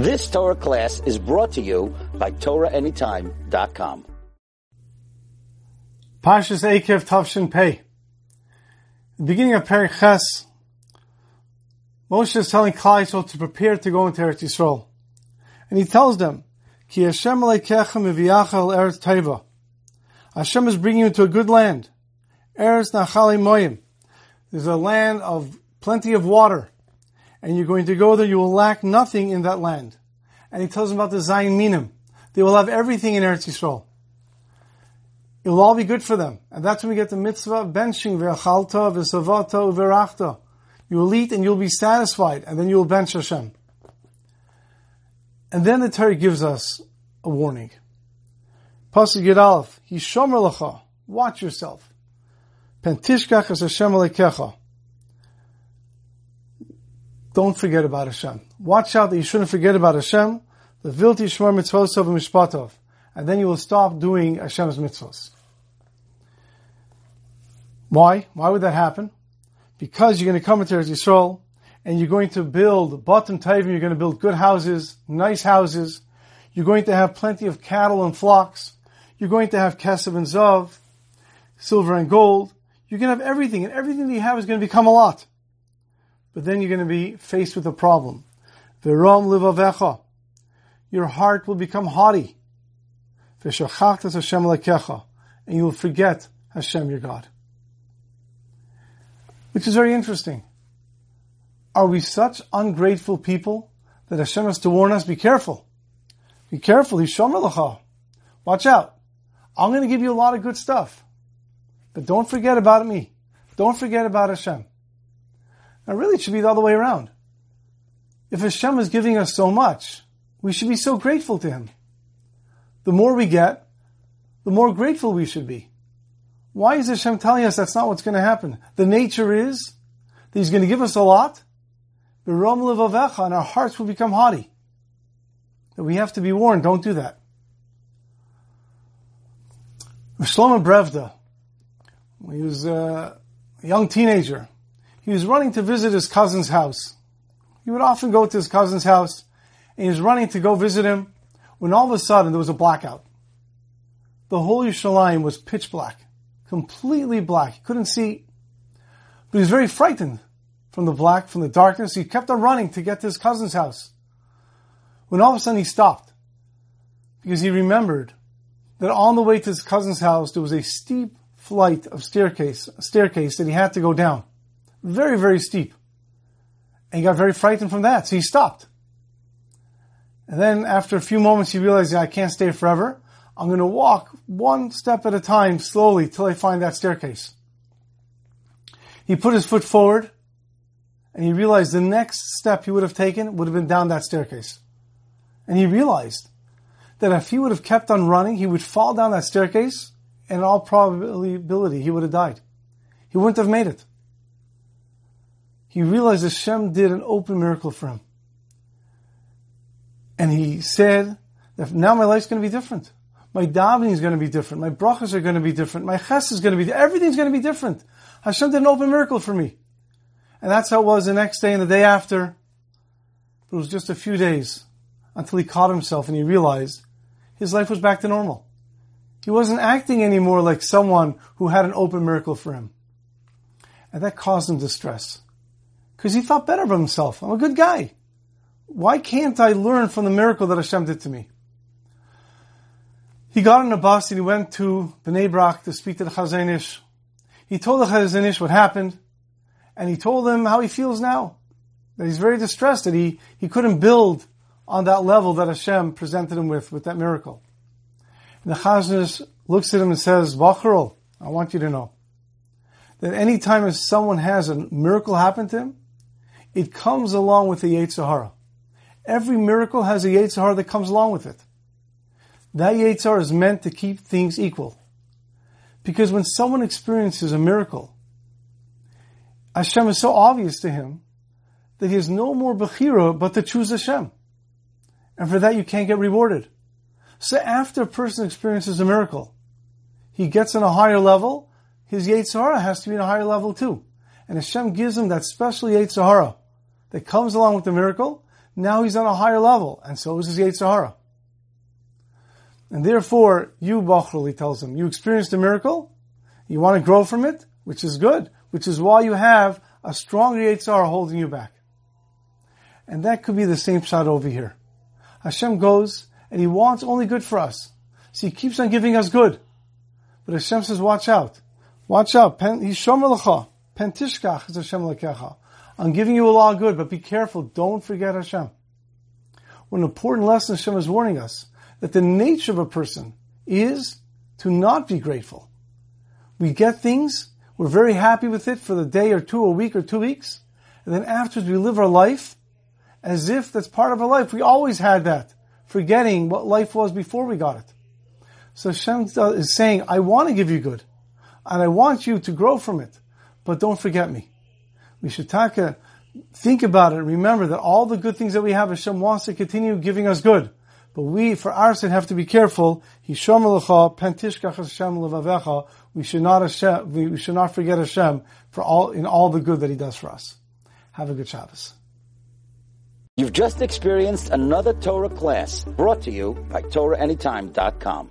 This Torah class is brought to you by TorahAnytime.com. Parshas Eikev Tavshin Pei. The beginning of Perek Ches, Moshe is telling Yisrael to prepare to go into Eretz Yisrael. And he tells them, Ki Hashem aleikecha meviyacha el Eretz Teva. Hashem is bringing you to a good land. Eretz Nachali Moyim. There's a land of plenty of water and you're going to go there, you will lack nothing in that land. And he tells them about the Zayin Minim. They will have everything in Eretz Yisrael. It will all be good for them. And that's when we get the mitzvah of benching, ve'achalta, ve'savata. You will eat and you'll be satisfied, and then you will bench Hashem. And then the Torah gives us a warning. Pasuk Yud Aleph, Yishomer lecha, watch yourself. Pentishkach es Hashem alekecha. Don't forget about Hashem. Watch out that you shouldn't forget about Hashem. The vilti shmar mitzvosov mishpatov. And then you will stop doing Hashem's mitzvahs. Why? Why would that happen? Because you're going to come into Eretz Yisrael and you're going to build bottom tavim, you're going to build good houses, nice houses. You're going to have plenty of cattle and flocks. You're going to have kesef and zav, silver and gold. You're going to have everything, and everything that you have is going to become a lot. But then you're going to be faced with a problem. Verom livavecha. Your heart will become haughty. V'shachachtas Hashem lekecha. And you will forget Hashem your God. Which is very interesting. Are we such ungrateful people that Hashem has to warn us, be careful. Be careful, Yishomer lecha. Watch out. I'm going to give you a lot of good stuff. But don't forget about me. Don't forget about Hashem. Now, really, it should be the other way around. If Hashem is giving us so much, we should be so grateful to Him. The more we get, the more grateful we should be. Why is Hashem telling us that's not what's going to happen? The nature is that He's going to give us a lot, and our hearts will become haughty. That we have to be warned, don't do that. Shlomo Brevda, when he was a young teenager, he was running to visit his cousin's house. He would often go to his cousin's house, and he was running to go visit him, when all of a sudden there was a blackout. The whole Yerushalayim was pitch black, completely black. He couldn't see, but he was very frightened from the black, from the darkness. He kept on running to get to his cousin's house. When all of a sudden he stopped, because he remembered that on the way to his cousin's house there was a steep flight of staircase, staircase that he had to go down. Very, very steep. And he got very frightened from that, so he stopped. And then after a few moments, he realized, I can't stay forever. I'm going to walk one step at a time slowly till I find that staircase. He put his foot forward and he realized the next step he would have taken would have been down that staircase. And he realized that if he would have kept on running, he would fall down that staircase and in all probability he would have died. He wouldn't have made it he realized Hashem did an open miracle for him. And he said now my life's going to be different. My davening is going to be different. My brachas are going to be different. My ches is going to be, everything's going to be different. Hashem did an open miracle for me. And that's how it was the next day and the day after. But it was just a few days until he caught himself and he realized his life was back to normal. He wasn't acting anymore like someone who had an open miracle for him. And that caused him distress because he thought better of himself. I'm a good guy. Why can't I learn from the miracle that Hashem did to me? He got on a bus and he went to Bnei Brak to speak to the Chazon Ish. He told the Chazon Ish what happened, and he told him how he feels now. That he's very distressed that he, he couldn't build on that level that Hashem presented him with, with that miracle. And the Chazon Ish looks at him and says, Bacharol, I want you to know that any time someone has a miracle happen to him, it comes along with the Yetzer Hara. Every miracle has a Yetzer Hara that comes along with it. That Yetzer Hara is meant to keep things equal. Because when someone experiences a miracle, Hashem is so obvious to him that he has no more Bechira but to choose Hashem. And for that you can't get rewarded. So after a person experiences a miracle, he gets on a higher level, his Yetzer Hara has to be in a higher level too. And Hashem gives him that special Yetzer Hara that comes along with the miracle now he's on a higher level, and so is his Yetzer Hara. And therefore, you, Bachrul, he tells him, you experienced a miracle, you want to grow from it, which is good, which is why you have a strong Yetzer Hara holding you back. And that could be the same shot over here. Hashem goes, and He wants only good for us. So He keeps on giving us good. But Hashem says, watch out. Watch out. Pentishkach is Hashem lekecha. I'm giving you a lot of good, but be careful. Don't forget Hashem. One important lesson Hashem is warning us that the nature of a person is to not be grateful. We get things, we're very happy with it for the day or two, a week or two weeks, and then afterwards we live our life as if that's part of our life. We always had that, forgetting what life was before we got it. So Hashem is saying, I want to give you good, and I want you to grow from it, but don't forget me. We should taka, think about it, remember that all the good things that we have, Hashem wants to continue giving us good. But we, for our sake, have to be careful. We should not Hashem, we should not forget Hashem for all in all the good that He does for us. Have a good Shabbos. You've just experienced another Torah class brought to you by TorahAnytime.com.